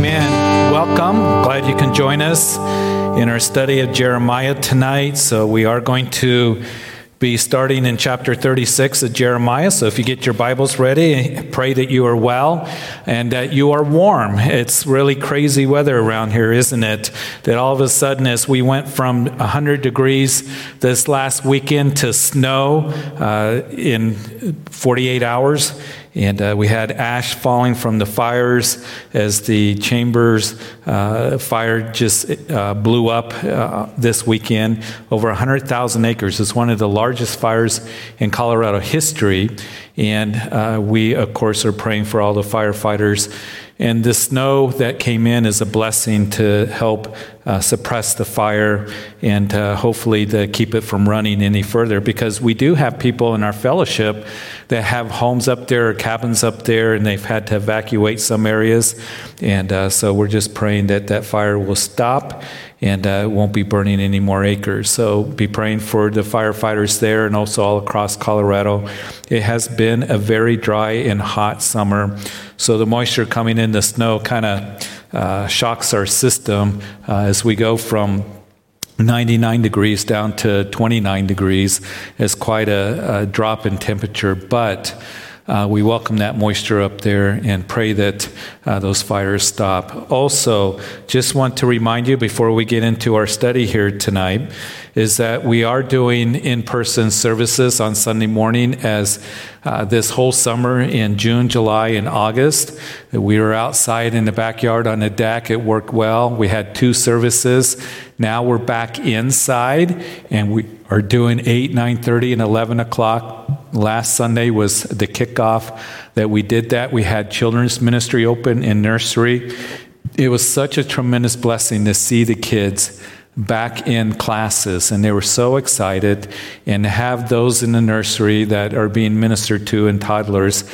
Amen. Welcome. Glad you can join us in our study of Jeremiah tonight. So, we are going to be starting in chapter 36 of Jeremiah. So if you get your Bibles ready, pray that you are well and that you are warm. It's really crazy weather around here, isn't it? That all of a sudden, as we went from 100 degrees this last weekend to snow uh, in 48 hours, and uh, we had ash falling from the fires as the chambers uh, fire just uh, blew up uh, this weekend. Over 100,000 acres. It's one of the largest fires in Colorado history. And uh, we, of course, are praying for all the firefighters and the snow that came in is a blessing to help uh, suppress the fire and uh, hopefully to keep it from running any further because we do have people in our fellowship that have homes up there or cabins up there and they've had to evacuate some areas. And uh, so we're just praying that that fire will stop and uh, won't be burning any more acres. So be praying for the firefighters there and also all across Colorado. It has been a very dry and hot summer. So the moisture coming in the snow kind of uh, shocks our system uh, as we go from 99 degrees down to 29 degrees. It's quite a, a drop in temperature, but uh, we welcome that moisture up there and pray that uh, those fires stop. Also, just want to remind you before we get into our study here tonight is that we are doing in person services on Sunday morning as uh, this whole summer in June, July, and August. We were outside in the backyard on the deck. It worked well. We had two services. Now we're back inside and we are doing 8, 9.30, and 11 o'clock last Sunday was the kickoff that we did that. We had children's ministry open in nursery. It was such a tremendous blessing to see the kids back in classes and they were so excited and have those in the nursery that are being ministered to and toddlers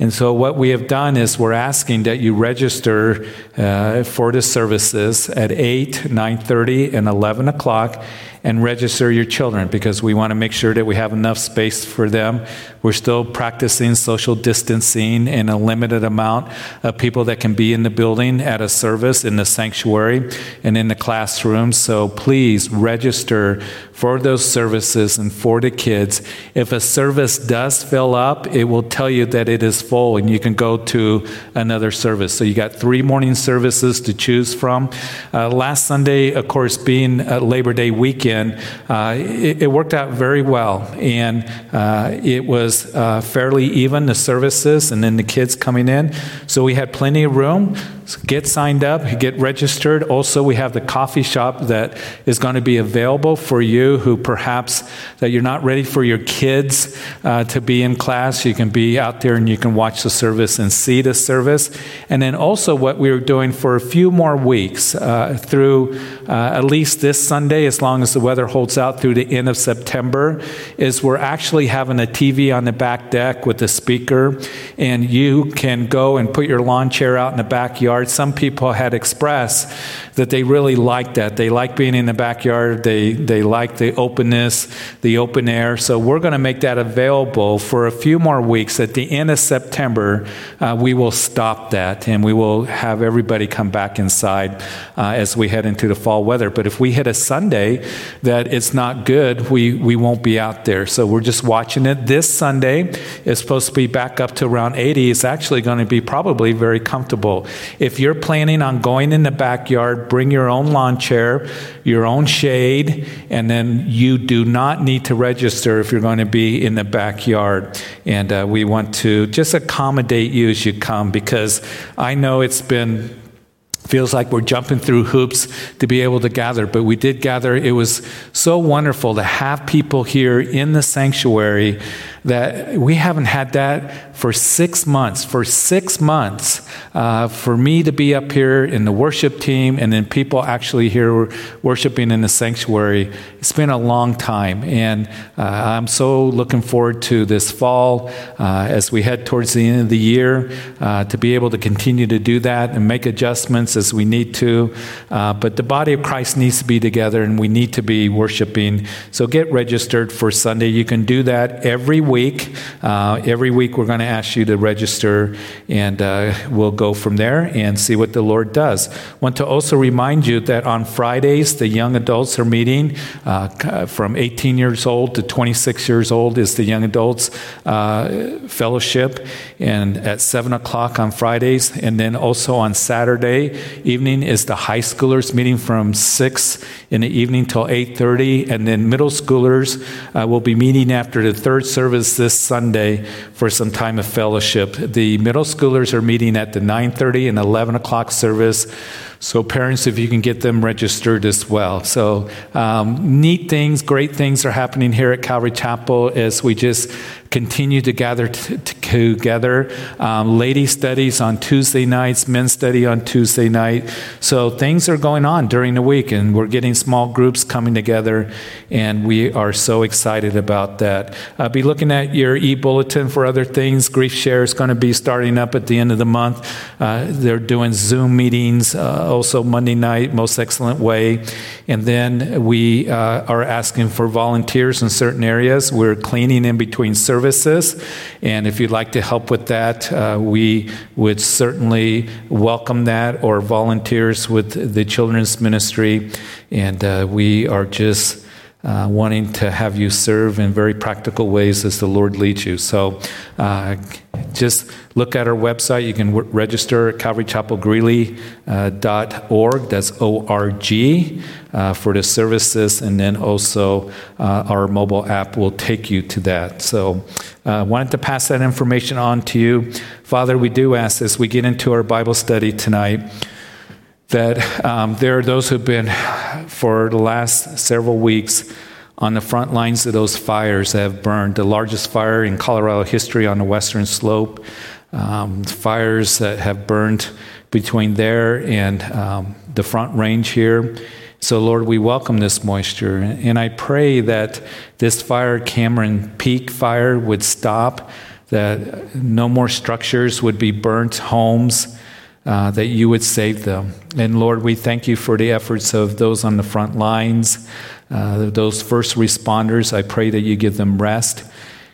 and so what we have done is we're asking that you register uh, for the services at 8 9.30 and 11 o'clock and register your children because we want to make sure that we have enough space for them. We're still practicing social distancing and a limited amount of people that can be in the building at a service in the sanctuary and in the classroom. So please register for those services and for the kids. If a service does fill up, it will tell you that it is full and you can go to another service. So you got three morning services to choose from. Uh, last Sunday, of course, being Labor Day weekend, weekend, uh, it, it, worked out very well. And uh, it was uh, fairly even, the services, and then the kids coming in. So we had plenty of room. Get signed up, get registered. Also, we have the coffee shop that is going to be available for you who perhaps that you're not ready for your kids uh, to be in class. You can be out there and you can watch the service and see the service. And then also, what we're doing for a few more weeks uh, through uh, at least this Sunday, as long as the weather holds out through the end of September, is we're actually having a TV on the back deck with a speaker, and you can go and put your lawn chair out in the backyard backyard. Some people had expressed that they really liked that. They like being in the backyard, they, they like the openness, the open air. So we're going to make that available for a few more weeks. At the end of September, uh, we will stop that and we will have everybody come back inside uh, as we head into the fall weather. But if we hit a Sunday that it's not good, we, we won't be out there. So we're just watching it. This Sunday is supposed to be back up to around 80. It's actually going to be probably very comfortable. If if you're planning on going in the backyard, bring your own lawn chair, your own shade, and then you do not need to register if you're going to be in the backyard. And uh, we want to just accommodate you as you come because I know it's been feels like we're jumping through hoops to be able to gather but we did gather it was so wonderful to have people here in the sanctuary that we haven't had that for six months. For six months, uh, for me to be up here in the worship team and then people actually here worshiping in the sanctuary, it's been a long time. And uh, I'm so looking forward to this fall uh, as we head towards the end of the year uh, to be able to continue to do that and make adjustments as we need to. Uh, but the body of Christ needs to be together and we need to be worshiping. So get registered for Sunday. You can do that every week. Uh, every week, we're going to ask you to register, and uh, we'll go from there and see what the Lord does. Want to also remind you that on Fridays, the young adults are meeting uh, from 18 years old to 26 years old is the young adults uh, fellowship, and at 7 o'clock on Fridays. And then also on Saturday evening is the high schoolers meeting from 6 in the evening till 8.30. And then middle schoolers uh, will be meeting after the third service this Sunday for some time of fellowship. The middle schoolers are meeting at the 9.30 and 11 o'clock service. So, parents, if you can get them registered as well. So, um, neat things, great things are happening here at Calvary Chapel as we just continue to gather t- together. Um, lady studies on Tuesday nights, men's study on Tuesday night. So things are going on during the week, and we're getting small groups coming together, and we are so excited about that. I'll be looking at your e bulletin for other things. Grief Share is going to be starting up at the end of the month. Uh, they're doing Zoom meetings uh, also Monday night, most excellent way. And then we uh, are asking for volunteers in certain areas. We're cleaning in between services services. And if you'd like to help with that, uh, we would certainly welcome that or volunteers with the children's ministry. And uh, we are just. Uh, wanting to have you serve in very practical ways as the Lord leads you. So uh, just look at our website. You can w- register at calvarychapelgreeley.org. Uh, That's O R G uh, for the services, and then also uh, our mobile app will take you to that. So I uh, wanted to pass that information on to you. Father, we do ask as we get into our Bible study tonight that um, there are those who've been for the last several weeks on the front lines of those fires that have burned. The largest fire in Colorado history on the western slope, um, fires that have burned between there and um, the front range here. So, Lord, we welcome this moisture. And I pray that this fire, Cameron Peak fire, would stop, that no more structures would be burnt, homes, uh, that you would save them. And Lord, we thank you for the efforts of those on the front lines, uh, those first responders, I pray that you give them rest,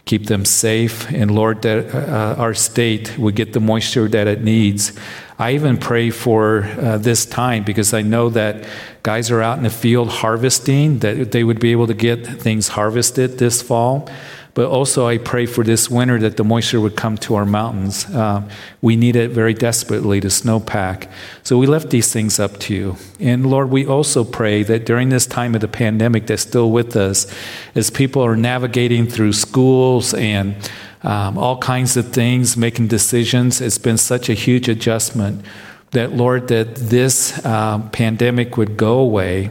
keep them safe, and Lord, that uh, our state would get the moisture that it needs. I even pray for uh, this time because I know that guys are out in the field harvesting, that they would be able to get things harvested this fall. But also, I pray for this winter that the moisture would come to our mountains. Uh, we need it very desperately to snowpack. So we left these things up to you. And Lord, we also pray that during this time of the pandemic that's still with us, as people are navigating through schools and um, all kinds of things, making decisions, it's been such a huge adjustment that, Lord, that this uh, pandemic would go away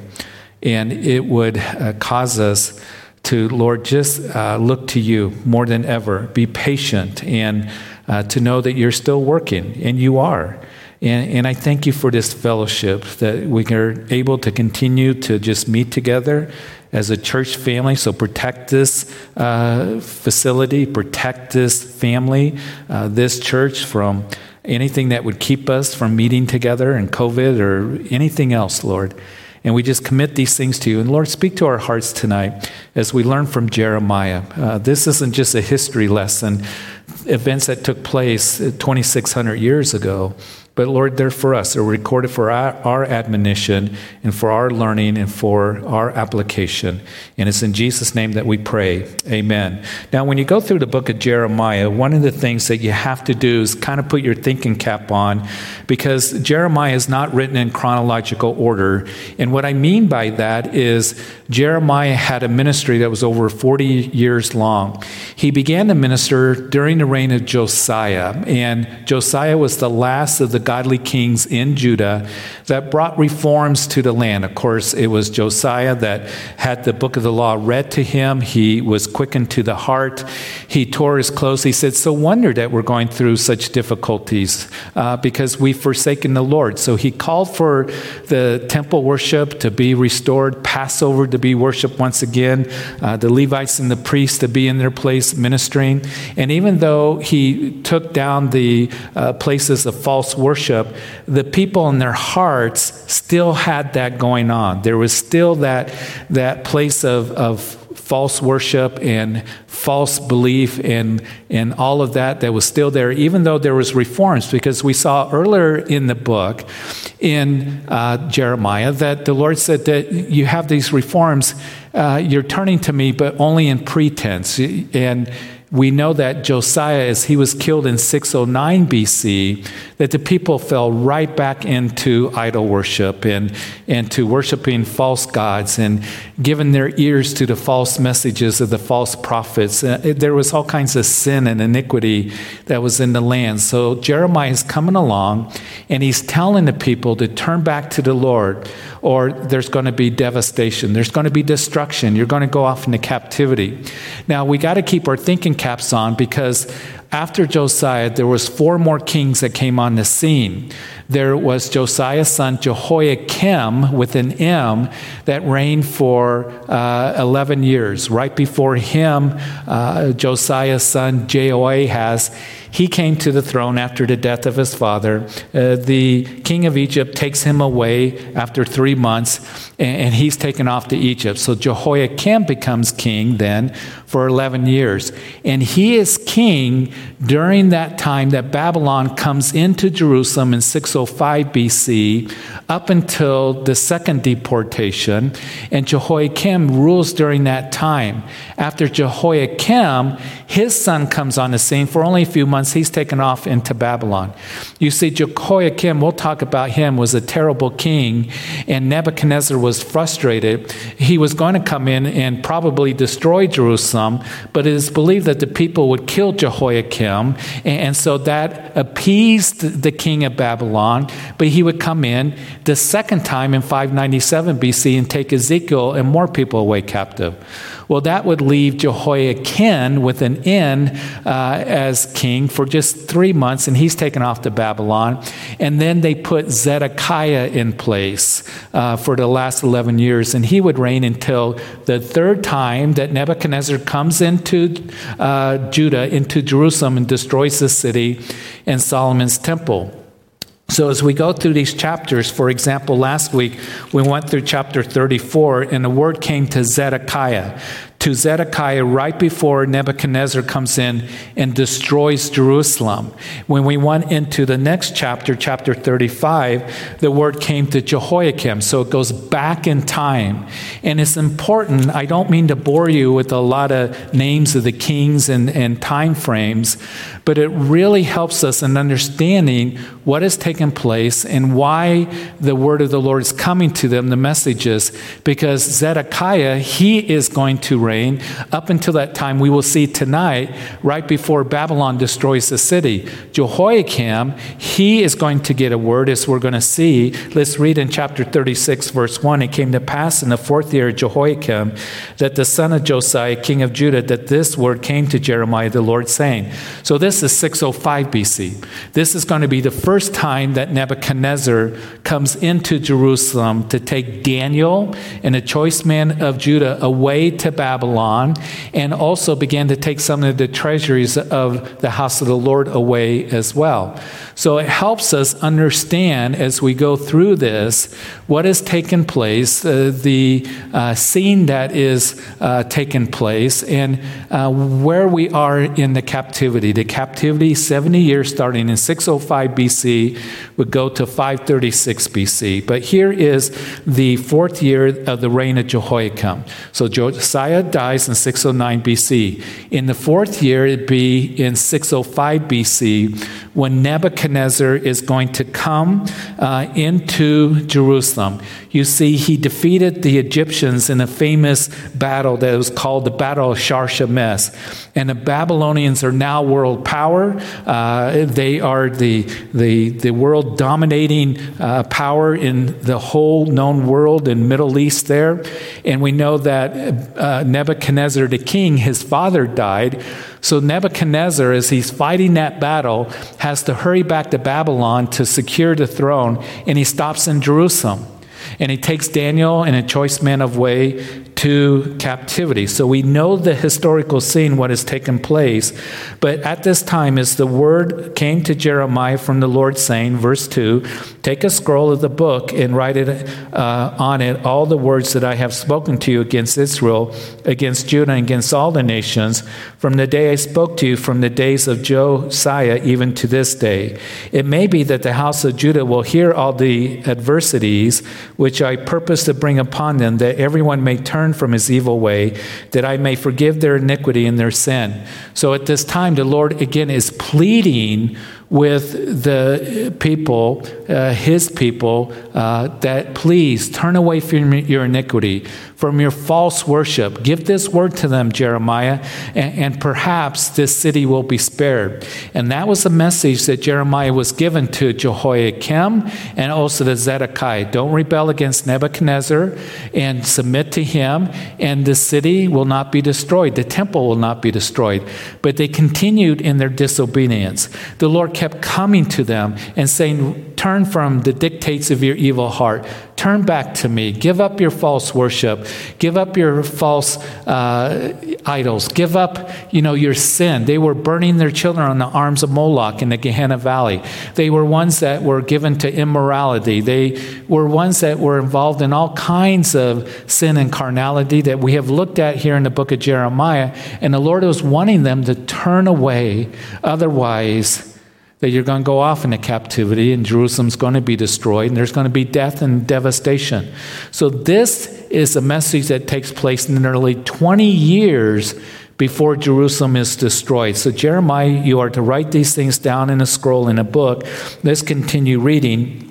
and it would uh, cause us to, Lord, just uh, look to you more than ever. Be patient and uh, to know that you're still working, and you are. And, and, I thank you for this fellowship that we are able to continue to just meet together as a church family. So protect this uh, facility, protect this family, uh, this church from anything that would keep us from meeting together and COVID or anything else, Lord. And we just commit these things to you. And Lord, speak to our hearts tonight as we learn from Jeremiah. Uh, this isn't just a history lesson, events that took place 2,600 years ago. But Lord, they're for us. They're recorded for our, our, admonition and for our learning and for our application. And it's in Jesus' name that we pray. Amen. Now, when you go through the book of Jeremiah, one of the things that you have to do is kind of put your thinking cap on because Jeremiah is not written in chronological order. And what I mean by that is Jeremiah had a ministry that was over 40 years long. He began to minister during the reign of Josiah. And Josiah was the last of the godly kings in Judah that brought reforms to the land. Of course, it was Josiah that had the book of the law read to him. He was quickened to the heart. He tore his clothes. He said, So wonder that we're going through such difficulties uh, because we've forsaken the Lord. So he called for the temple worship to be restored, Passover to be worshiped once again, uh, the Levites and the priests to be in their place ministering. And even though he took down the uh, places of false worship, worship, the people in their hearts still had that going on. There was still that, that place of, of false worship and false belief and, and all of that that was still there, even though there was reforms, because we saw earlier in the book in uh, Jeremiah that the Lord said that you have these reforms, uh, you're turning to me, but only in pretense. And we know that Josiah, as he was killed in 609 BC, that the people fell right back into idol worship and, and to worshiping false gods and giving their ears to the false messages of the false prophets. Uh, there was all kinds of sin and iniquity that was in the land. So Jeremiah is coming along and he's telling the people to turn back to the Lord or there's going to be devastation. There's going to be destruction. You're going to go off into captivity. Now, we got to keep our thinking caps on because after Josiah, there was four more kings that came on the scene. There was Josiah's son Jehoiakim with an M that reigned for uh, 11 years. Right before him, uh, Josiah's son Jehoahaz he came to the throne after the death of his father. Uh, the king of Egypt takes him away after three months, and, and he's taken off to Egypt. So Jehoiakim becomes king then for 11 years. And he is king during that time that Babylon comes into Jerusalem in 605 BC up until the second deportation. And Jehoiakim rules during that time. After Jehoiakim, his son comes on the scene for only a few months. He's taken off into Babylon. You see, Jehoiakim, we'll talk about him, was a terrible king, and Nebuchadnezzar was frustrated. He was going to come in and probably destroy Jerusalem, but it is believed that the people would kill Jehoiakim, and so that appeased the king of Babylon, but he would come in the second time in 597 BC and take Ezekiel and more people away captive. Well, that would leave Jehoiachin with an N uh, as king for just three months, and he's taken off to Babylon. And then they put Zedekiah in place uh, for the last 11 years, and he would reign until the third time that Nebuchadnezzar comes into uh, Judah, into Jerusalem, and destroys the city and Solomon's temple. So, as we go through these chapters, for example, last week we went through chapter 34, and the word came to Zedekiah to Zedekiah right before Nebuchadnezzar comes in and destroys Jerusalem. When we went into the next chapter, chapter 35, the word came to Jehoiakim. So it goes back in time. And it's important. I don't mean to bore you with a lot of names of the kings and, and time frames, but it really helps us in understanding what has taken place and why the word of the Lord is coming to them, the messages, because Zedekiah, he is going to reign up until that time we will see tonight, right before Babylon destroys the city. Jehoiakim, he is going to get a word, as we're going to see. Let's read in chapter 36, verse 1. It came to pass in the fourth year of Jehoiakim that the son of Josiah, king of Judah, that this word came to Jeremiah the Lord, saying, So this is 605 BC. This is going to be the first time that Nebuchadnezzar comes into Jerusalem to take Daniel and a choice man of Judah away to Babylon Babylon and also began to take some of the treasuries of the house of the Lord away as well. So it helps us understand as we go through this what has taken place, uh, the uh, scene that is uh, taken place, and uh, where we are in the captivity. The captivity, 70 years starting in 605 BC, would go to 536 BC. But here is the fourth year of the reign of Jehoiakim. So Josiah dies in 609 BC. In the fourth year, it'd be in 605 BC when Nebuchadnezzar is going to come uh, into Jerusalem. You see, he defeated the Egyptians in a famous battle that was called the Battle of Carchemish. And the Babylonians are now world power. Uh, they are the, the, the world dominating uh, power in the whole known world in Middle East there. And we know that uh, Nebuchadnezzar the king, his father died. So Nebuchadnezzar, as he's fighting that battle, has to hurry back to Babylon to secure the throne, and he stops in Jerusalem. And he takes Daniel and a choice man of way into captivity. So we know the historical scene, what has taken place. But at this time, as the word came to Jeremiah from the Lord, saying, verse 2, Take a scroll of the book and write it uh, on it all the words that I have spoken to you against Israel, against Judah, and against all the nations, from the day I spoke to you, from the days of Josiah, even to this day. It may be that the house of Judah will hear all the adversities which I purpose to bring upon them, that everyone may turn from his evil way, that I may forgive their iniquity and their sin. So at this time, the Lord again is pleading with the people, uh, his people, uh, that please turn away from your iniquity, from your false worship. Give this word to them, Jeremiah, and, and perhaps this city will be spared. And that was the message that Jeremiah was given to Jehoiakim and also to Zedekiah. Don't rebel against Nebuchadnezzar and submit to him, and the city will not be destroyed. The temple will not be destroyed. But they continued in their disobedience. The Lord kept coming to them and saying, Turn from the dictates of your evil heart. Turn back to me. Give up your false worship. Give up your false uh, idols. Give up, you know, your sin. They were burning their children on the arms of Moloch in the Gehenna Valley. They were ones that were given to immorality. They were ones that were involved in all kinds of sin and carnality that we have looked at here in the book of Jeremiah. And the Lord was wanting them to turn away. Otherwise, that you're going to go off into captivity and Jerusalem's going to be destroyed and there's going to be death and devastation. So, this is a message that takes place nearly 20 years before Jerusalem is destroyed. So, Jeremiah, you are to write these things down in a scroll in a book. Let's continue reading.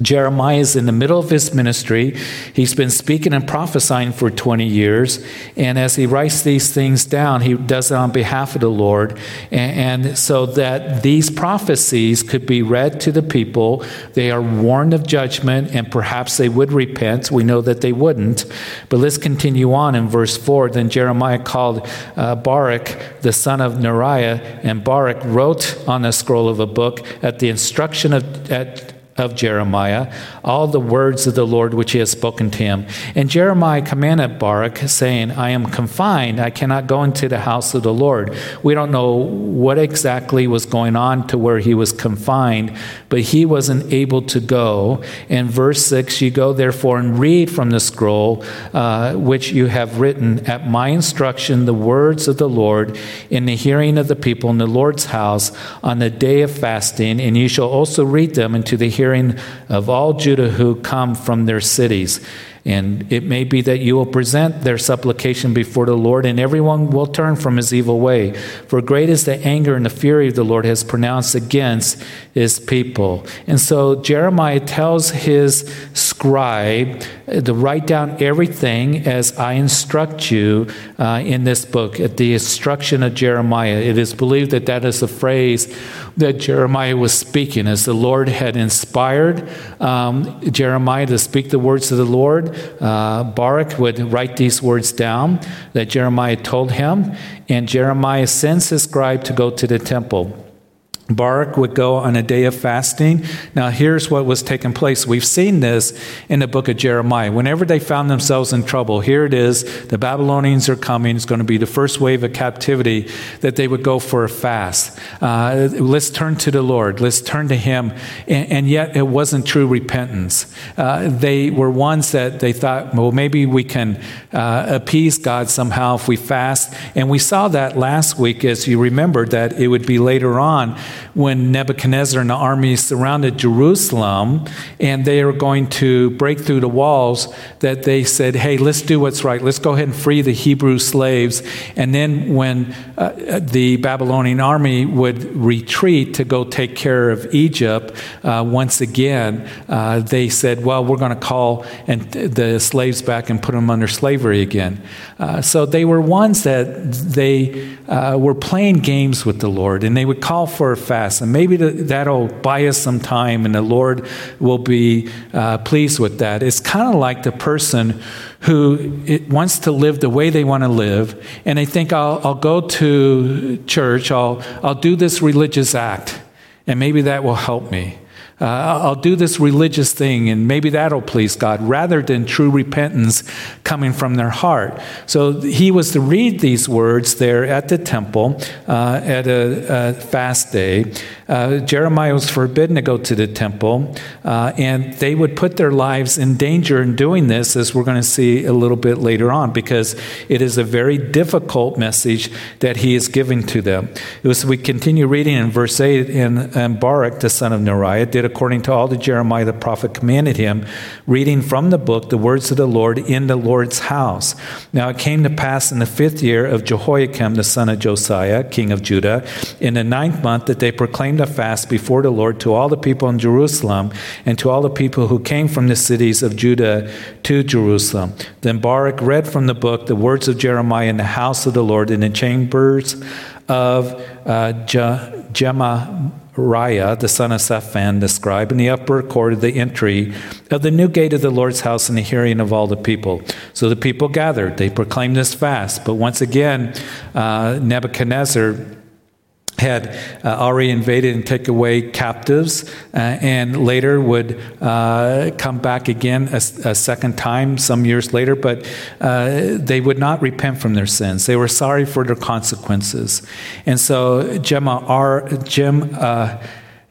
Jeremiah is in the middle of his ministry. He's been speaking and prophesying for 20 years. And as he writes these things down, he does it on behalf of the Lord. And, and, so that these prophecies could be read to the people, they are warned of judgment, and perhaps they would repent. We know that they wouldn't. But let's continue on in verse 4. Then Jeremiah called uh, the son of Neriah, and Baruch wrote on a scroll of a book at the instruction of. At, of Jeremiah, all the words of the Lord which he has spoken to him. And Jeremiah commanded Baruch, saying, I am confined, I cannot go into the house of the Lord. We don't know what exactly was going on to where he was confined, but he wasn't able to go. In verse 6, you go therefore and read from the scroll uh, which you have written at my instruction the words of the Lord in the hearing of the people in the Lord's house on the day of fasting, and you shall also read them into the hearing hearing of all Judah who come from their cities. And it may be that you will present their supplication before the Lord, and everyone will turn from his evil way. For great is the anger and the fury of the Lord has pronounced against his people. And so Jeremiah tells his scribe to write down everything as I instruct you uh, in this book, at the instruction of Jeremiah. It is believed that that is the phrase that Jeremiah was speaking, as the Lord had inspired um, Jeremiah to speak the words of the Lord. Uh, Baruch would write these words down that Jeremiah told him, and Jeremiah sends his scribe to go to the temple. Baruch would go on a day of fasting. Now, here's what was taking place. We've seen this in the book of Jeremiah. Whenever they found themselves in trouble, here it is the Babylonians are coming. It's going to be the first wave of captivity that they would go for a fast. Uh, let's turn to the Lord. Let's turn to Him. And, and yet, it wasn't true repentance. Uh, they were ones that they thought, well, maybe we can uh, appease God somehow if we fast. And we saw that last week, as you remember, that it would be later on when Nebuchadnezzar and the army surrounded Jerusalem and they are going to break through the walls, that they said, hey, let's do what's right. Let's go ahead and free the Hebrew slaves. And then when uh, the Babylonian army would retreat to go take care of Egypt uh, once again, uh, they said, well, we're going to call and the slaves back and put them under slavery again. Uh, so they were ones that they uh, were playing games with the Lord and they would call for fast. And maybe that'll buy us some time and the Lord will be uh, pleased with that. It's kind of like the person who wants to live the way they want to live and they think, I'll, I'll go to church, I'll, I'll do this religious act, and maybe that will help me. Uh, I'll do this religious thing and maybe that'll please God, rather than true repentance coming from their heart. So he was to read these words there at the temple uh, at a, a, fast day. Uh, Jeremiah was forbidden to go to the temple, uh, and they would put their lives in danger in doing this, as we're going to see a little bit later on, because it is a very difficult message that he is giving to them. It was, we continue reading in verse 8, and, and Baruch, the son of Neriah, did according to all that Jeremiah the prophet commanded him, reading from the book the words of the Lord in the Lord's house. Now it came to pass in the fifth year of Jehoiakim the son of Josiah, king of Judah, in the ninth month that they proclaimed a fast before the Lord to all the people in Jerusalem and to all the people who came from the cities of Judah to Jerusalem. Then Baruch read from the book the words of Jeremiah in the house of the Lord in the chambers of uh, Gemma Raya, the son of Shaphan, the scribe, in the upper court of the entry of the new gate of the Lord's house in the hearing of all the people. So the people gathered. They proclaimed this fast. But once again, uh, Nebuchadnezzar had uh, already invaded and taken away captives, uh, and later would uh, come back again a, a, second time some years later, but uh, they would not repent from their sins. They were sorry for their consequences. And so Gemma, R, Jim, uh,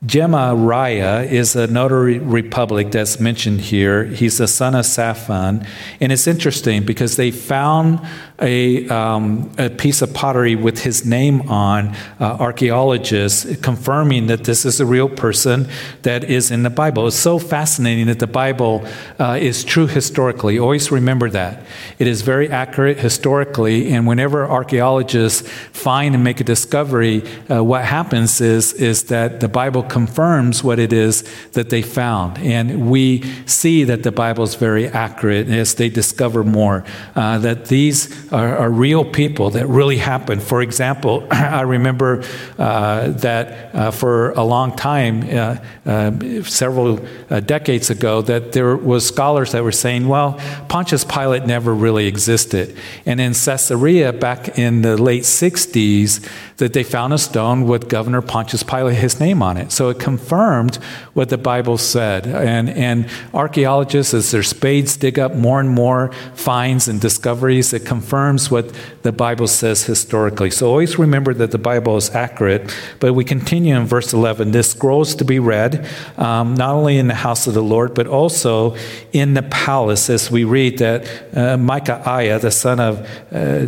is a notary republic that's mentioned here. He's the son of Shaphan. And it's interesting because they found a, um, a piece of pottery with his name on, uh, archaeologists confirming that this is a real person that is in the Bible. It's so fascinating that the Bible uh, is true historically. Always remember that. It is very accurate historically, and whenever archaeologists find and make a discovery, uh, what happens is, is that the Bible confirms what it is that they found. And we see that the Bible is very accurate as they discover more, uh, that these are, are, real people that really happened. For example, I remember uh, that uh, for a long time, uh, uh several uh, decades ago, that there was scholars that were saying, well, Pontius Pilate never really existed. And in Caesarea, back in the late 60s, that they found a stone with Governor Pontius Pilate, his name on it. So it confirmed what the Bible said. And, and archaeologists, as their spades dig up more and more finds and discoveries, it confirms what the Bible says historically. So always remember that the Bible is accurate. But we continue in verse 11. This scroll is to be read um, not only in the house of the Lord, but also in the palace, as we read that uh, Micaiah, the son of uh,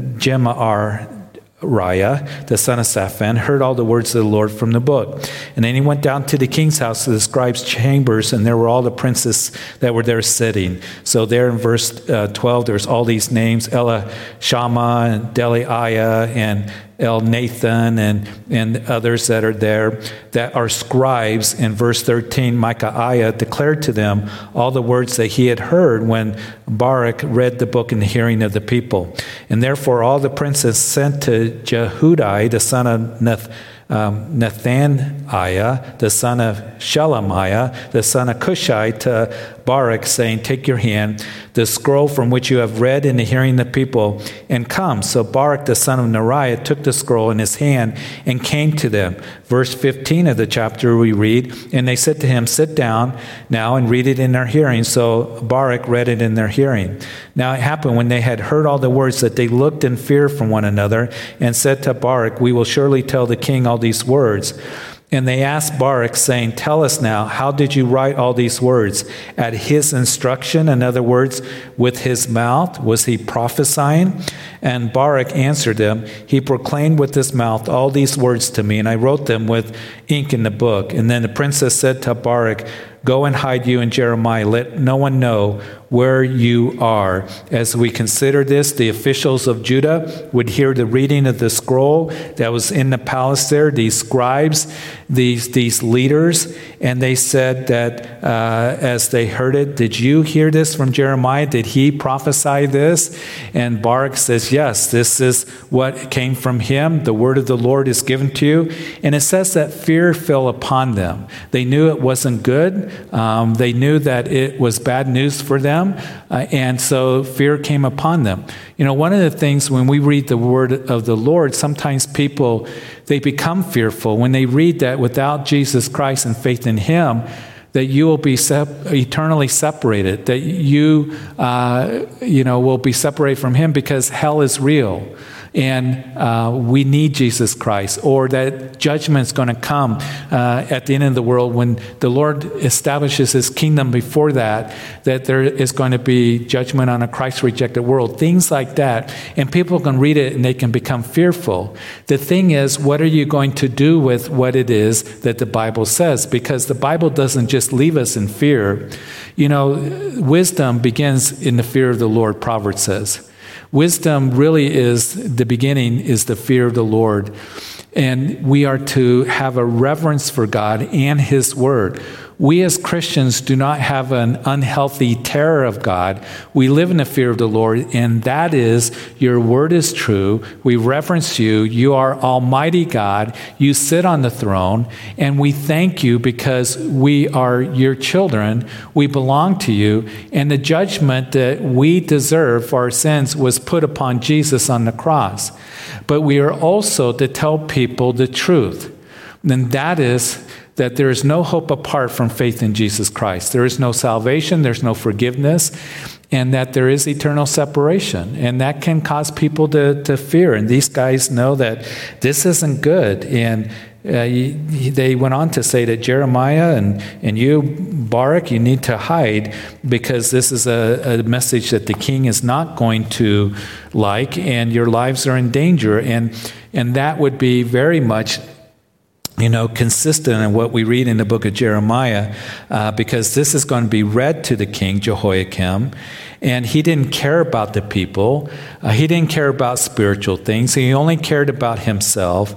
Raya, the son of Shaphan, heard all the words of the Lord from the book. And then he went down to the king's house, to the scribe's chambers, and there were all the princes that were there sitting. So there in verse uh, 12, there's all these names, Ella Shama and Delaiah and Elnathan and, and others that are there that are scribes. In verse 13, Micaiah declared to them all the words that he had heard when Barak read the book in the hearing of the people. And therefore, all the princes sent to Jehudi, the son of Neth um, Nathaniah, the son of Shelemiah, the son of Cushai, to Barak, saying, Take your hand, the scroll from which you have read in the hearing of the people, and come. So Barak, the son of Neriah, took the scroll in his hand and came to them. Verse 15 of the chapter we read, And they said to him, Sit down now and read it in their hearing. So Barak read it in their hearing. Now it happened when they had heard all the words that they looked in fear from one another and said to Barak, We will surely tell the king all these words. And they asked Barak, saying, Tell us now, how did you write all these words? At his instruction, in other words, with his mouth? Was he prophesying? And Barak answered them, He proclaimed with his mouth all these words to me, and I wrote them with ink in the book. And then the princess said to Baruch, Go and hide you in Jeremiah. Let no one know where you are. As we consider this, the officials of Judah would hear the reading of the scroll that was in the palace there, these scribes, these, these leaders, and they said that uh, as they heard it, Did you hear this from Jeremiah? Did he prophesy this? And Barak says, Yes, this is what came from him. The word of the Lord is given to you. And it says that fear fell upon them. They knew it wasn't good, um, they knew that it was bad news for them uh, and so fear came upon them. You know, one of the things when we read the word of the Lord, sometimes people they become fearful when they read that without Jesus Christ and faith in Him. that you will be sep- eternally separated, that you, uh, you know, will be separated from Him because hell is real and uh, we need Jesus Christ, or that judgment is going to come uh, at the end of the world when the Lord establishes his kingdom before that, that there is going to be judgment on a Christ rejected world, things like that. And people can read it and they can become fearful. The thing is, what are you going to do with what it is that the Bible says? Because the Bible doesn't just leave us in fear. You know, wisdom begins in the fear of the Lord, Proverbs says. Wisdom really is the beginning, is the fear of the Lord. And we are to have a reverence for God and His Word. We as Christians do not have an unhealthy terror of God. We live in the fear of the Lord, and that is your word is true. We reverence you. You are Almighty God. You sit on the throne, and we thank you because we are your children. We belong to you, and the judgment that we deserve for our sins was put upon Jesus on the cross. But we are also to tell people the truth. And that is that there is no hope apart from faith in Jesus Christ. There is no salvation, there's no forgiveness, and that there is eternal separation. And that can cause people to, to fear. And these guys know that this isn't good. And uh, they went on to say that Jeremiah and, and you, Barak, you need to hide because this is a, a message that the king is not going to like, and your lives are in danger. And, and that would be very much you know, consistent in what we read in the book of Jeremiah, uh, because this is going to be read to the king, Jehoiakim, and he didn't care about the people. Uh, he didn't care about spiritual things. He only cared about himself.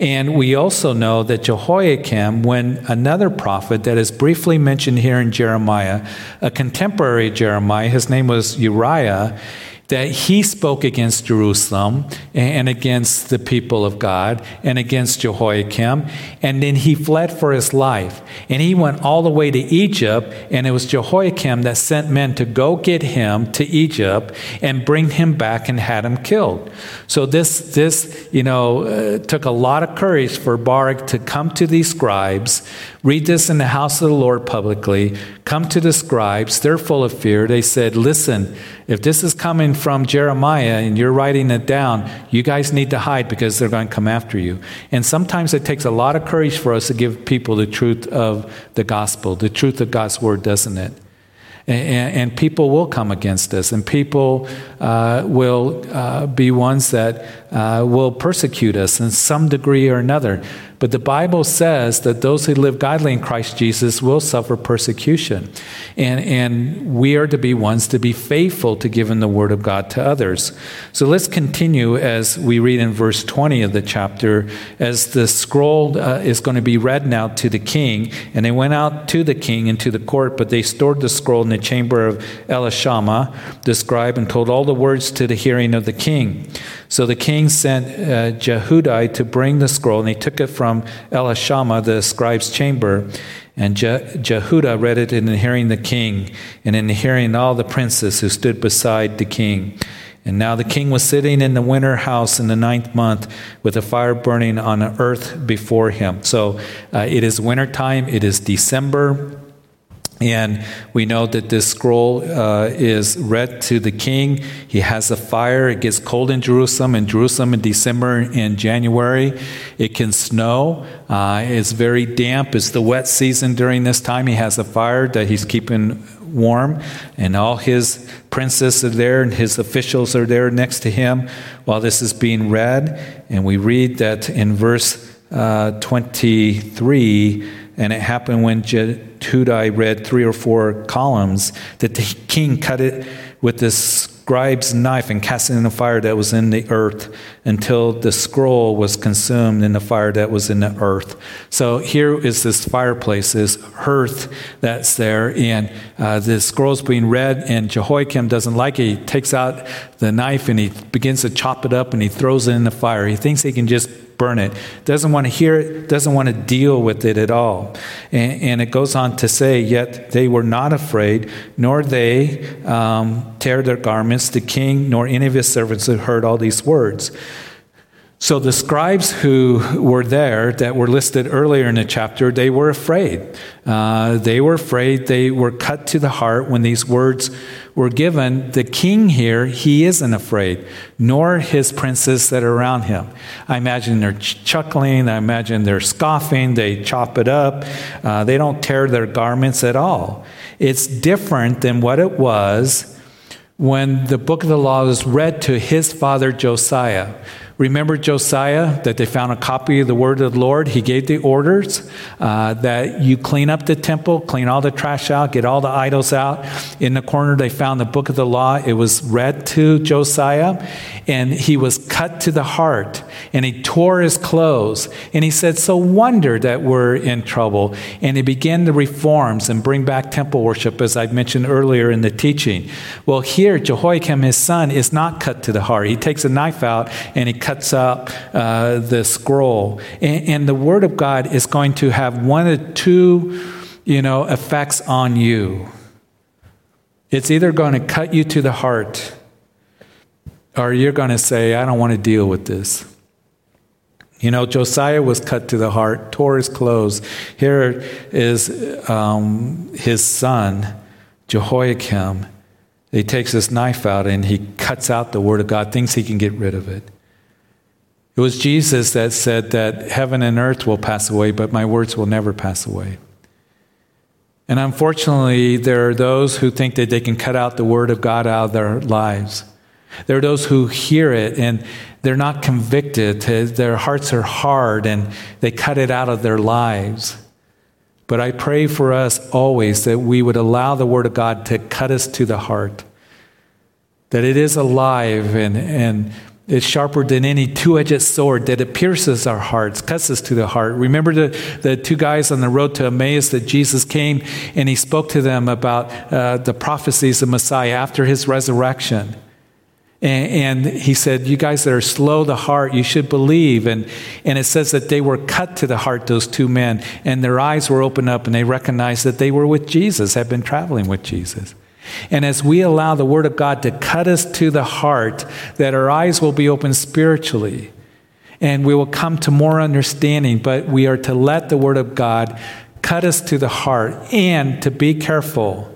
And we also know that Jehoiakim, when another prophet that is briefly mentioned here in Jeremiah, a contemporary Jeremiah, his name was Uriah, that he spoke against Jerusalem and against the people of God and against Jehoiakim. And then he fled for his life. And he went all the way to Egypt. And it was Jehoiakim that sent men to go get him to Egypt and bring him back and had him killed. So this, this you know, uh, took a lot of courage for Barak to come to these scribes, read this in the house of the Lord publicly, come to the scribes. They're full of fear. They said, listen, if this is coming from Jeremiah and you're writing it down, you guys need to hide because they're going to come after you. And sometimes it takes a lot of courage for us to give people the truth of the gospel, the truth of God's word, doesn't it? And, and, people will come against us, and people uh, will uh, be ones that uh, will persecute us in some degree or another. But the Bible says that those who live godly in Christ Jesus will suffer persecution. And, and we are to be ones to be faithful to giving the word of God to others. So let's continue as we read in verse 20 of the chapter, as the scroll uh, is going to be read now to the king. And they went out to the king into the court, but they stored the scroll in the chamber of Elishama, the scribe, and told all the words to the hearing of the king. So the king sent uh, Jehudi to bring the scroll, and he took it from Elishama, the scribe's chamber. And Je- read it in the hearing the king, and in the hearing all the princes who stood beside the king. And now the king was sitting in the winter house in the ninth month with a fire burning on the earth before him. So uh, it is winter time, it is December. And we know that this scroll uh, is read to the king. He has a fire. It gets cold in Jerusalem. In Jerusalem in December and January, it can snow. Uh, it's very damp. It's the wet season during this time. He has a fire that he's keeping warm, and all his princes are there, and his officials are there next to him while this is being read. And we read that in verse uh, 23 and it happened when Jehudi read three or four columns that the king cut it with the scribe's knife and cast it in the fire that was in the earth until the scroll was consumed in the fire that was in the earth. So here is this fireplace, this hearth that's there, and uh, the scroll's being read, and Jehoiakim doesn't like it. He takes out the knife and he begins to chop it up and he throws it in the fire. He thinks he can just burn it. Doesn't want to hear it, doesn't want to deal with it at all. And, and it goes on to say, Yet they were not afraid, nor they um, tear their garments, the king, nor any of his servants who heard all these words. So the scribes who were there that were listed earlier in the chapter, they were afraid. Uh, they were afraid. They were cut to the heart when these words were given. The king here, he isn't afraid, nor his princes that are around him. I imagine they're chuckling. I imagine they're scoffing. They chop it up. Uh, they don't tear their garments at all. It's different than what it was when the book of the law was read to his father Josiah. Remember Josiah, that they found a copy of the word of the Lord? He gave the orders uh, that you clean up the temple, clean all the trash out, get all the idols out. In the corner, they found the book of the law. It was read to Josiah, and he was cut to the heart, and he tore his clothes. And he said, So wonder that we're in trouble. And he began the reforms and bring back temple worship, as I mentioned earlier in the teaching. Well, here, Jehoiakim, his son, is not cut to the heart. He takes a knife out and he cuts up uh, the scroll. And, and the Word of God is going to have one of two, you know, effects on you. It's either going to cut you to the heart, or you're going to say, I don't want to deal with this. You know, Josiah was cut to the heart, tore his clothes. Here is um, his son, Jehoiakim. He takes his knife out and he cuts out the word of God, thinks he can get rid of it. It was Jesus that said that heaven and earth will pass away, but my words will never pass away. And unfortunately, there are those who think that they can cut out the word of God out of their lives. There are those who hear it and they're not convicted. Their hearts are hard and they cut it out of their lives. But I pray for us always that we would allow the Word of God to cut us to the heart, that it is alive and, and it's sharper than any two edged sword that it pierces our hearts, cuts us to the heart. Remember the, the two guys on the road to Emmaus that Jesus came and he spoke to them about uh, the prophecies of Messiah after his resurrection. And, and he said, You guys that are slow to heart, you should believe. And, and it says that they were cut to the heart, those two men, and their eyes were opened up and they recognized that they were with Jesus, had been traveling with Jesus. And as we allow the Word of God to cut us to the heart, that our eyes will be open spiritually and we will come to more understanding, but we are to let the Word of God cut us to the heart and to be careful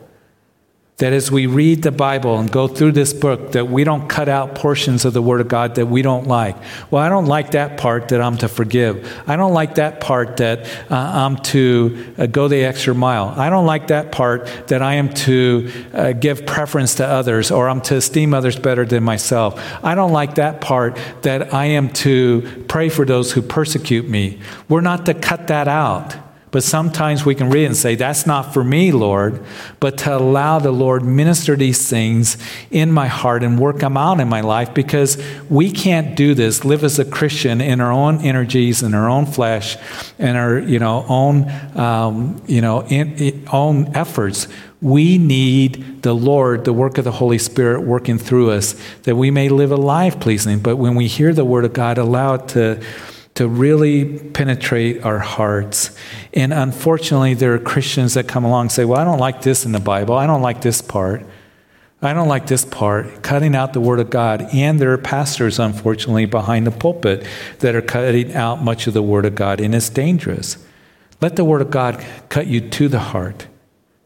that as we read the Bible and go through this book, that we don't cut out portions of the Word of God that we don't like. Well, I don't like that part that I'm to forgive. I don't like that part that uh, I'm to uh, go the extra mile. I don't like that part that I am to uh, give preference to others or I'm to esteem others better than myself. I don't like that part that I am to pray for those who persecute me. We're not to cut that out. But sometimes we can read and say, That's not for me, Lord. But to allow the Lord minister these things in my heart and work them out in my life because we can't do this, live as a Christian in our own energies and our own flesh and our you know, own, um, you know, in, in, own efforts. We need the Lord, the work of the Holy Spirit working through us that we may live a life pleasing. But when we hear the Word of God, allow it to to really penetrate our hearts. And unfortunately, there are Christians that come along and say, Well, I don't like this in the Bible. I don't like this part. I don't like this part, cutting out the Word of God. And there are pastors, unfortunately, behind the pulpit that are cutting out much of the Word of God, and it's dangerous. Let the Word of God cut you to the heart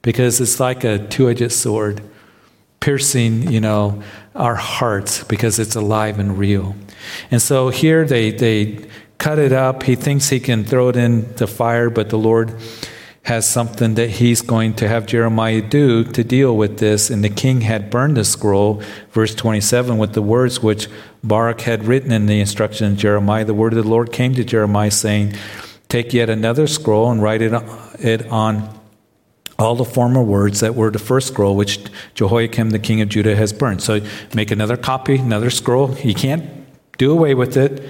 because it's like a two edged sword, piercing, you know, our hearts because it's alive and real. And so here they, they cut it up. He thinks he can throw it in the fire, but the Lord has something that he's going to have Jeremiah do to deal with this. And the king had burned the scroll, verse 27, with the words which Baruch had written in the instruction of Jeremiah. The word of the Lord came to Jeremiah, saying, Take yet another scroll and write it, on all the former words that were the first scroll which Jehoiakim the king of Judah has burned. So make another copy, another scroll. You can't do away with it.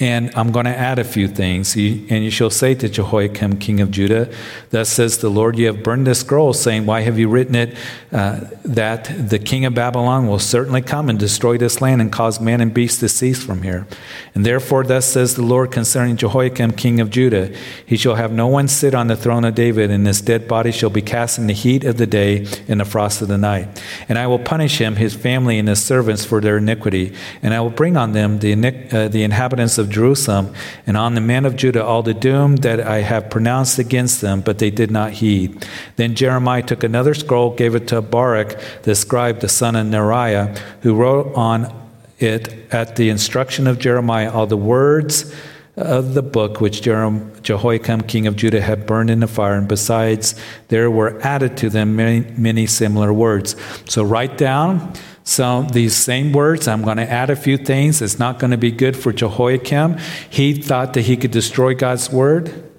And I'm going to add a few things. And you shall say to Jehoiakim, king of Judah, Thus says the Lord, You have burned this scroll, saying, Why have you written it? Uh, that the king of Babylon will certainly come and destroy this land and cause man and beast to cease from here. And therefore, thus says the Lord concerning Jehoiakim, king of Judah, He shall have no one sit on the throne of David, and his dead body shall be cast in the heat of the day and the frost of the night. And I will punish him, his family, and his servants for their iniquity. And I will bring on them the, uh, the inhabitants of of Jerusalem, and on the men of Judah all the doom that I have pronounced against them, but they did not heed. Then Jeremiah took another scroll, gave it to Baruch, the scribe, the son of Neriah, who wrote on it at the instruction of Jeremiah all the words of the book which Jehoiakim, king of Judah, had burned in the fire, and besides, there were added to them many, many similar words. So write down some these same words. I'm going to add a few things. It's not going to be good for Jehoiakim. He thought that he could destroy God's word.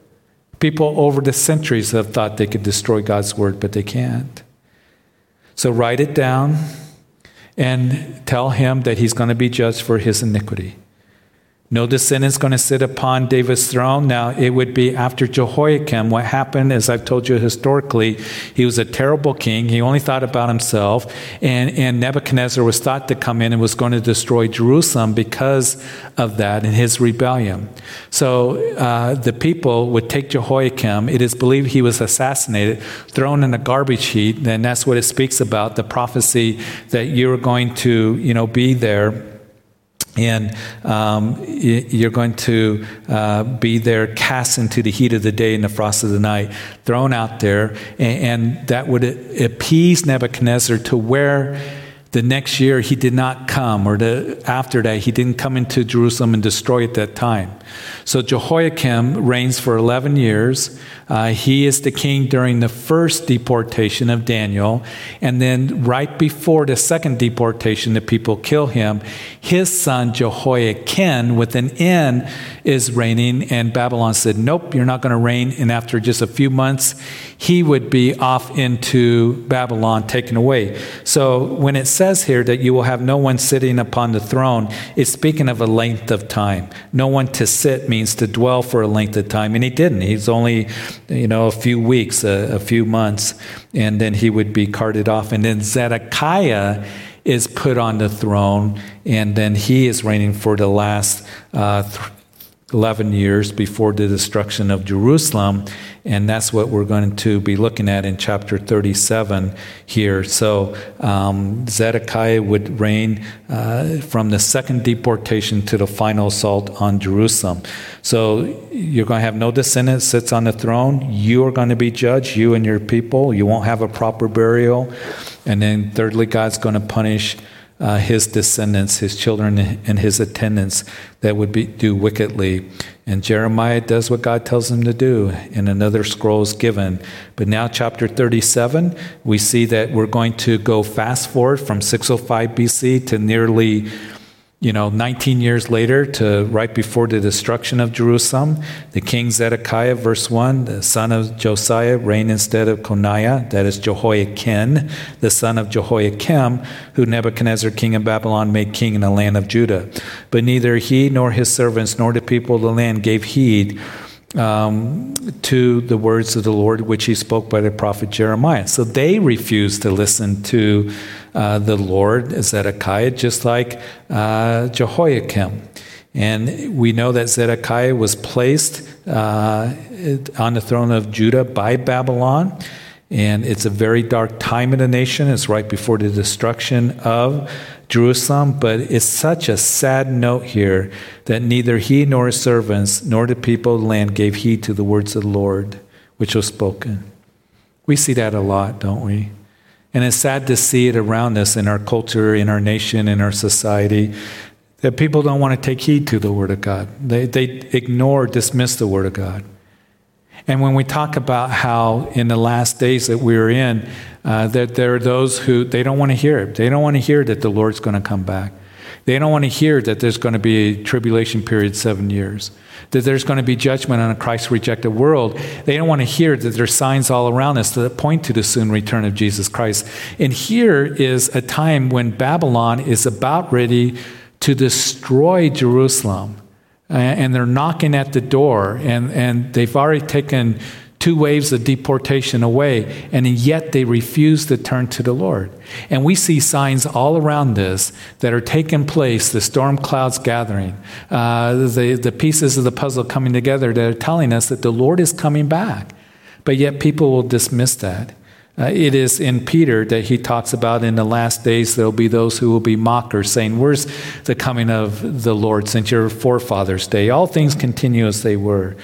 People over the centuries have thought they could destroy God's word, but they can't. So write it down and tell him that he's going to be judged for his iniquity. No descendant's going to sit upon David's throne. Now, it would be after Jehoiakim. What happened, as I've told you historically, he was a terrible king. He only thought about himself. And, and Nebuchadnezzar was thought to come in and was going to destroy Jerusalem because of that and his rebellion. So uh, the people would take Jehoiakim. It is believed he was assassinated, thrown in a garbage heap. And that's what it speaks about the prophecy that you're going to, you know, be there and um, you're going to uh, be there cast into the heat of the day and the frost of the night, thrown out there, and, and that would appease Nebuchadnezzar to where the next year he did not come, or the, after that he didn't come into Jerusalem and destroy it that time. So Jehoiakim reigns for 11 years. Uh, he is the king during the first deportation of Daniel. And then, right before the second deportation, the people kill him. His son, Jehoiachin, with an N, is reigning. And Babylon said, Nope, you're not going to reign. And after just a few months, he would be off into Babylon, taken away. So, when it says here that you will have no one sitting upon the throne, it's speaking of a length of time. No one to sit means to dwell for a length of time. And he didn't. He's only you know, a few weeks, a, a few months, and then he would be carted off. And then Zedekiah is put on the throne, and then he is reigning for the last uh, 11 years before the destruction of Jerusalem. And that's what we're going to be looking at in chapter 37 here. So um, Zedekiah would reign uh, from the second deportation to the final assault on Jerusalem. So you're going to have no descendant sits on the throne. You are going to be judged, you and your people. You won't have a proper burial. And then thirdly, God's going to punish uh, his descendants, his children, and his attendants that would be, do wickedly. And Jeremiah does what God tells him to do, and another scroll is given. But now, chapter 37, we see that we're going to go fast forward from 605 BC to nearly you know, 19 years later to right before the destruction of Jerusalem, the king Zedekiah, verse 1, the son of Josiah, reigned instead of Coniah, that is Jehoiachin, the son of Jehoiakim, who Nebuchadnezzar, king of Babylon, made king in the land of Judah. But neither he nor his servants nor the people of the land gave heed um, to the words of the Lord which he spoke by the prophet Jeremiah. So they refused to listen to uh, the Lord, Zedekiah, just like uh, Jehoiakim. And we know that Zedekiah was placed uh, on the throne of Judah by Babylon. And it's a very dark time in the nation. It's right before the destruction of Jerusalem, but it's such a sad note here that neither he nor his servants nor the people of the land gave heed to the words of the Lord, which was spoken. We see that a lot, don't we? And it's sad to see it around us in our culture, in our nation, in our society, that people don't want to take heed to the Word of God. They, they ignore, dismiss the Word of God. And when we talk about how in the last days that we're in, uh, that there are those who they don't want to hear it. They don't want to hear that the Lord's going to come back. They don't want to hear that there's going to be a tribulation period seven years, that there's going to be judgment on a Christ rejected world. They don't want to hear that there's signs all around us that point to the soon return of Jesus Christ. And here is a time when Babylon is about ready to destroy Jerusalem and they're knocking at the door, and, and they've already taken two waves of deportation away, and yet they refuse to turn to the Lord. And we see signs all around this that are taking place the storm clouds gathering, uh, the, the pieces of the puzzle coming together that are telling us that the Lord is coming back. But yet people will dismiss that. Uh, it is in Peter that he talks about in the last days there will be those who will be mockers, saying, Where's the coming of the Lord since your forefathers' day? All things continue as they were.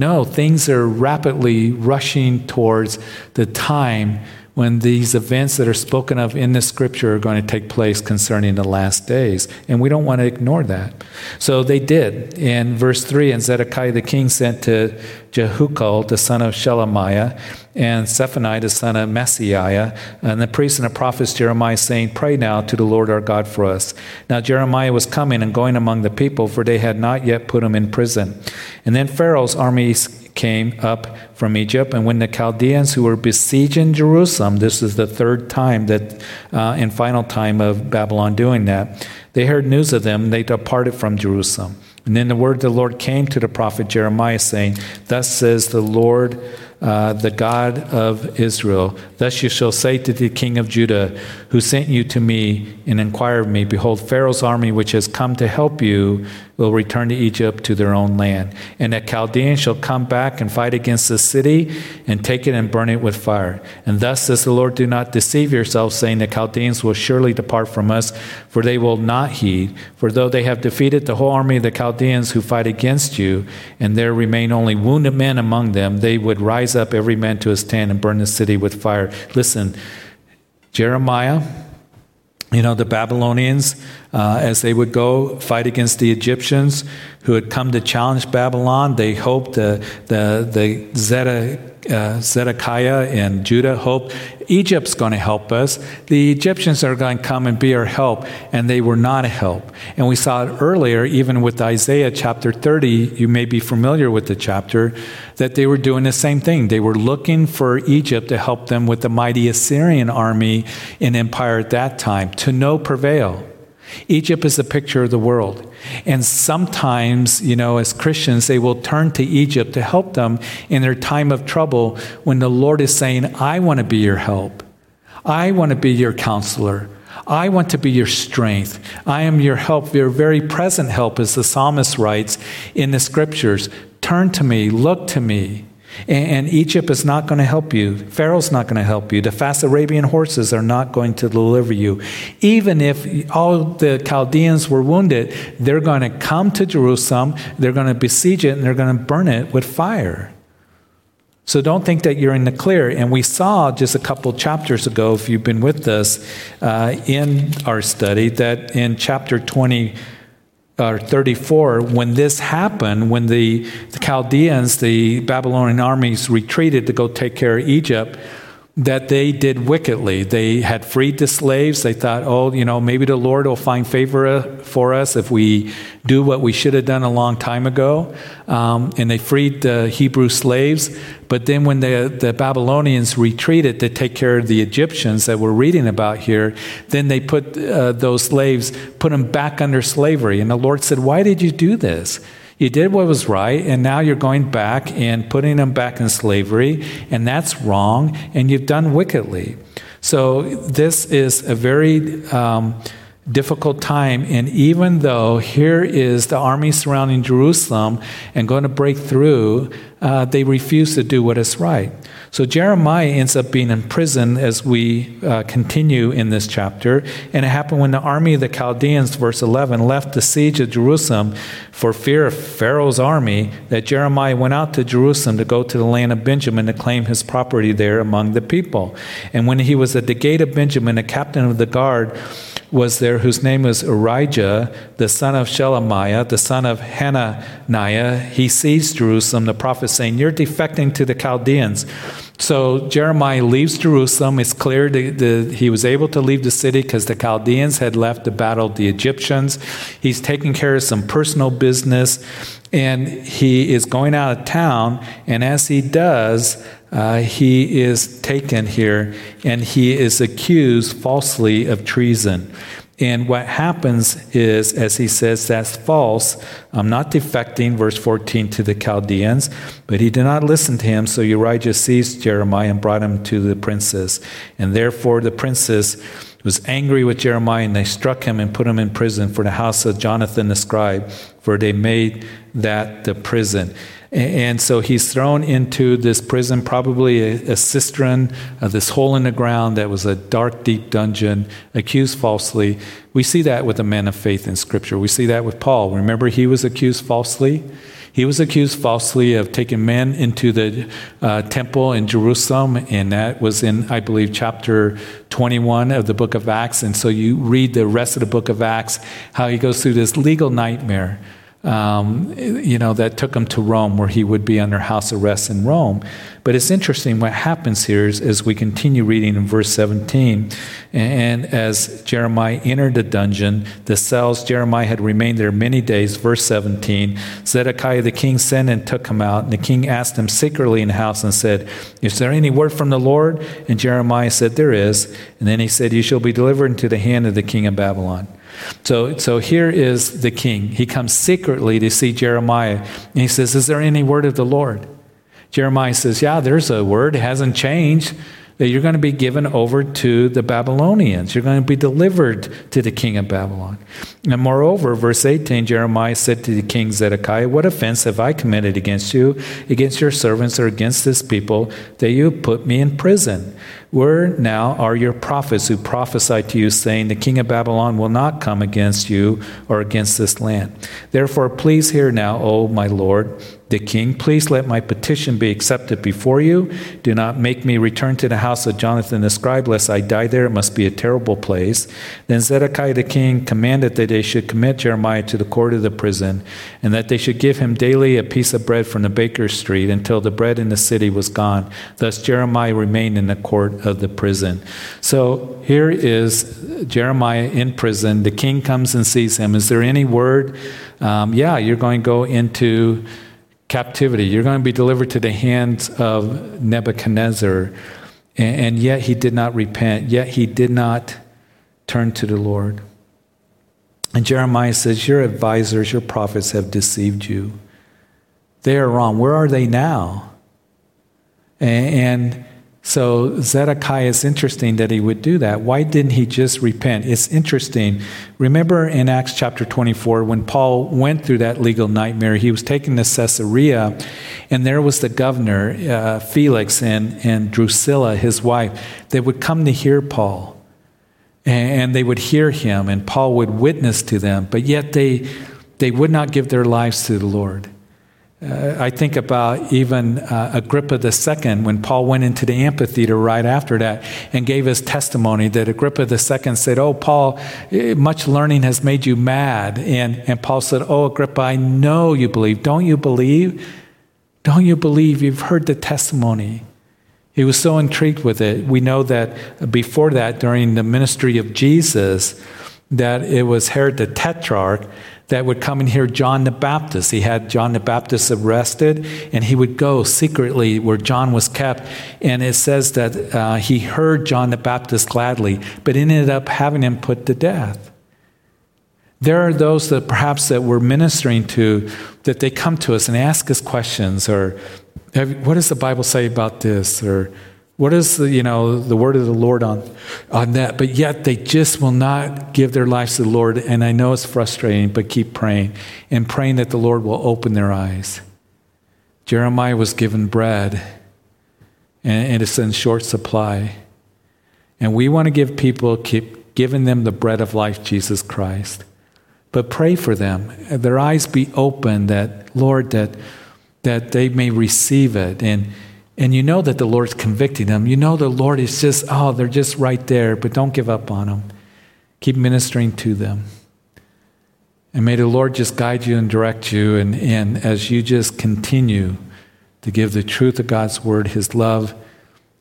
No, things are rapidly rushing towards the time when these events that are spoken of in the scripture are going to take place concerning the last days. And we don't want to ignore that. So they did. In verse 3, and Zedekiah the king sent to Jehucal, the son of Shelemiah, and Zephaniah, the son of Maaseiah, and the priest and the prophets Jeremiah, saying, Pray now to the Lord our God for us. Now Jeremiah was coming and going among the people, for they had not yet put him in prison. And then Pharaoh's armies came up from Egypt. And when the Chaldeans who were besieging Jerusalem, this is the third time that, uh, and final time of Babylon doing that, they heard news of them, they departed from Jerusalem. And then the word of the Lord came to the prophet Jeremiah, saying, Thus says the Lord uh, the God of Israel. Thus you shall say to the king of Judah, who sent you to me and inquired of me, Behold, Pharaoh's army, which has come to help you, will return to Egypt to their own land. And the Chaldeans shall come back and fight against the city and take it and burn it with fire. And thus says the Lord, Do not deceive yourselves, saying, The Chaldeans will surely depart from us, for they will not heed. For though they have defeated the whole army of the Chaldeans who fight against you, and there remain only wounded men among them, they would rise rise up every man to his tent and burn the city with fire. Listen, Jeremiah, you know, the Babylonians, uh, as they would go fight against the Egyptians who had come to challenge Babylon, they hoped the, the, the Zedek, uh, Zedekiah and Judah hoped Egypt's going to help us. The Egyptians are going to come and be our help, and they were not a help. And we saw it earlier, even with Isaiah chapter 30. You may be familiar with the chapter, that they were doing the same thing. They were looking for Egypt to help them with the mighty Assyrian army and empire at that time, to no prevail. Egypt is a picture of the world. And sometimes, you know, as Christians, they will turn to Egypt to help them in their time of trouble when the Lord is saying, I want to be your help. I want to be your counselor. I want to be your strength. I am your help, your very present help, as the psalmist writes in the scriptures. Turn to me, look to me. And Egypt is not going to help you. Pharaoh's not going to help you. The fast Arabian horses are not going to deliver you. Even if all the Chaldeans were wounded, they're going to come to Jerusalem, they're going to besiege it, and they're going to burn it with fire. So don't think that you're in the clear. And we saw just a couple chapters ago, if you've been with us uh, in our study, that in chapter 20, or 34, when this happened, when the, the Chaldeans, the Babylonian armies retreated to go take care of Egypt, that they did wickedly. They had freed the slaves. They thought, oh, you know, maybe the Lord will find favor uh, for us if we do what we should have done a long time ago. Um, and they freed the Hebrew slaves. But then when the, the Babylonians retreated to take care of the Egyptians that we're reading about here, then they put uh, those slaves, put them back under slavery. And the Lord said, why did you do this? You did what was right, and now you're going back and putting them back in slavery, and that's wrong, and you've done wickedly. So, this is a very um, difficult time. And even though here is the army surrounding Jerusalem and going to break through, uh, they refuse to do what is right. So Jeremiah ends up being in prison as we uh, continue in this chapter. And it happened when the army of the Chaldeans, verse 11, left the siege of Jerusalem for fear of Pharaoh's army, that Jeremiah went out to Jerusalem to go to the land of Benjamin to claim his property there among the people. And when he was at the gate of Benjamin, a captain of the guard, was there whose name was Irijah, the son of Shelemiah, the son of Hananiah. He seized Jerusalem, the prophet saying, You're defecting to the Chaldeans. So Jeremiah leaves Jerusalem. It's clear that he was able to leave the city because the Chaldeans had left to battle the Egyptians. He's taking care of some personal business and he is going out of town. And as he does, uh, he is taken here and he is accused falsely of treason. And what happens is, as he says, that's false. I'm not defecting, verse 14, to the Chaldeans. But he did not listen to him, so Irijah seized Jeremiah and brought him to the princess. And therefore the princess was angry with Jeremiah, and they struck him and put him in prison for the house of Jonathan the scribe, for they made that the prison. And so he's thrown into this prison, probably a, a cistern, uh, this hole in the ground that was a dark, deep dungeon, accused falsely. We see that with the men of faith in Scripture. We see that with Paul. Remember, he was accused falsely. He was accused falsely of taking men into the uh, temple in Jerusalem, and that was in, I believe, chapter 21 of the book of Acts. And so you read the rest of the book of Acts, how he goes through this legal nightmare um, you know, that took him to Rome, where he would be under house arrest in Rome. But it's interesting what happens here is, as we continue reading in verse 17, and as Jeremiah entered the dungeon, the cells, Jeremiah had remained there many days. Verse 17, Zedekiah the king sent and took him out, and the king asked him secretly in the house and said, Is there any word from the Lord? And Jeremiah said, There is. And then he said, You shall be delivered into the hand of the king of Babylon. So, so here is the king. He comes secretly to see Jeremiah. And he says, Is there any word of the Lord? Jeremiah says, Yeah, there's a word. It hasn't changed. That you're going to be given over to the Babylonians. You're going to be delivered to the king of Babylon. And moreover, verse 18, Jeremiah said to the king Zedekiah, What offense have I committed against you, against your servants, or against this people, that you put me in prison? Where now are your prophets who prophesied to you, saying, The king of Babylon will not come against you or against this land? Therefore, please hear now, O my Lord, the king, please let my petition be accepted before you. Do not make me return to the house of Jonathan the scribe, lest I die there. It must be a terrible place. Then Zedekiah the king commanded that they should commit Jeremiah to the court of the prison, and that they should give him daily a piece of bread from the baker's street until the bread in the city was gone. Thus Jeremiah remained in the court of the prison. So here is Jeremiah in prison. The king comes and sees him. Is there any word? Um, yeah, you're going to go into captivity. You're going to be delivered to the hands of Nebuchadnezzar. And, and yet he did not repent, yet he did not turn to the Lord. And Jeremiah says, Your advisors, your prophets have deceived you. They are wrong. Where are they now? And, and so Zedekiah is interesting that he would do that. Why didn't he just repent? It's interesting. Remember in Acts chapter 24 when Paul went through that legal nightmare, he was taken to Caesarea, and there was the governor, uh, Felix, and, and Drusilla, his wife, they would come to hear Paul. And they would hear him, and Paul would witness to them, but yet they, they would not give their lives to the Lord. Uh, I think about even uh, Agrippa II when Paul went into the amphitheater right after that and gave his testimony that Agrippa II said, Oh, Paul, eh, much learning has made you mad. And, and Paul said, Oh, Agrippa, I know you believe. Don't you believe? Don't you believe? You've heard the testimony. He was so intrigued with it. We know that before that, during the ministry of Jesus, that it was Herod the Tetrarch that would come and hear John the Baptist. He had John the Baptist arrested, and he would go secretly where John was kept. And it says that uh, he heard John the Baptist gladly, but ended up having him put to death. There are those that perhaps that we're ministering to that they come to us and ask us questions, or what does the Bible say about this, or what is the, you know, the word of the Lord on, on that? But yet they just will not give their lives to the Lord. And I know it's frustrating, but keep praying and praying that the Lord will open their eyes. Jeremiah was given bread, and it's in short supply. And we want to give people, keep giving them the bread of life, Jesus Christ. But pray for them. Their eyes be open that, Lord, that, that they may receive it. And and you know that the Lord's convicting them. You know the Lord is just, oh, they're just right there, but don't give up on them. Keep ministering to them. And may the Lord just guide you and direct you. And, and as you just continue to give the truth of God's word, his love,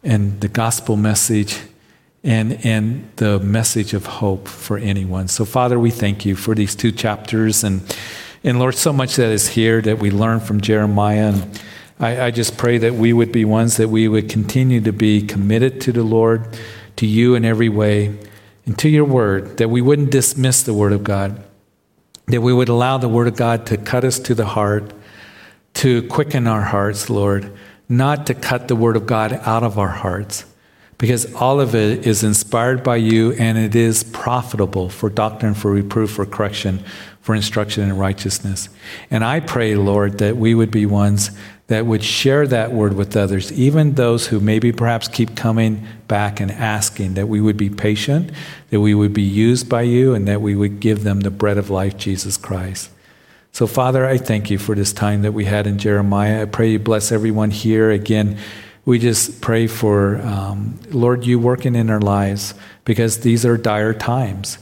and the gospel message, and, and the message of hope for anyone. So, Father, we thank you for these two chapters. And, and Lord, so much that is here that we learn from Jeremiah. And, I, I just pray that we would be ones that we would continue to be committed to the Lord, to you in every way, and to your word, that we wouldn't dismiss the word of God, that we would allow the word of God to cut us to the heart, to quicken our hearts, Lord, not to cut the word of God out of our hearts because all of it is inspired by you and it is profitable for doctrine, for reproof, for correction, for instruction in righteousness. And I pray, Lord, that we would be ones that would share that word with others, even those who maybe perhaps keep coming back and asking, that we would be patient, that we would be used by you, and that we would give them the bread of life, Jesus Christ. So, Father, I thank you for this time that we had in Jeremiah. I pray you bless everyone here. Again, we just pray for, um, Lord, you working in our lives because these are dire times.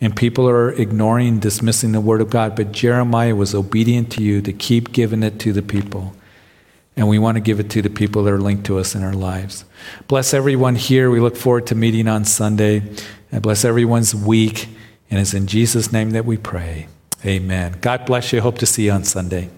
And people are ignoring, dismissing the word of God. But Jeremiah was obedient to you to keep giving it to the people. And we want to give it to the people that are linked to us in our lives. Bless everyone here. We look forward to meeting on Sunday. And bless everyone's week. And it's in Jesus' name that we pray. Amen. God bless you. Hope to see you on Sunday.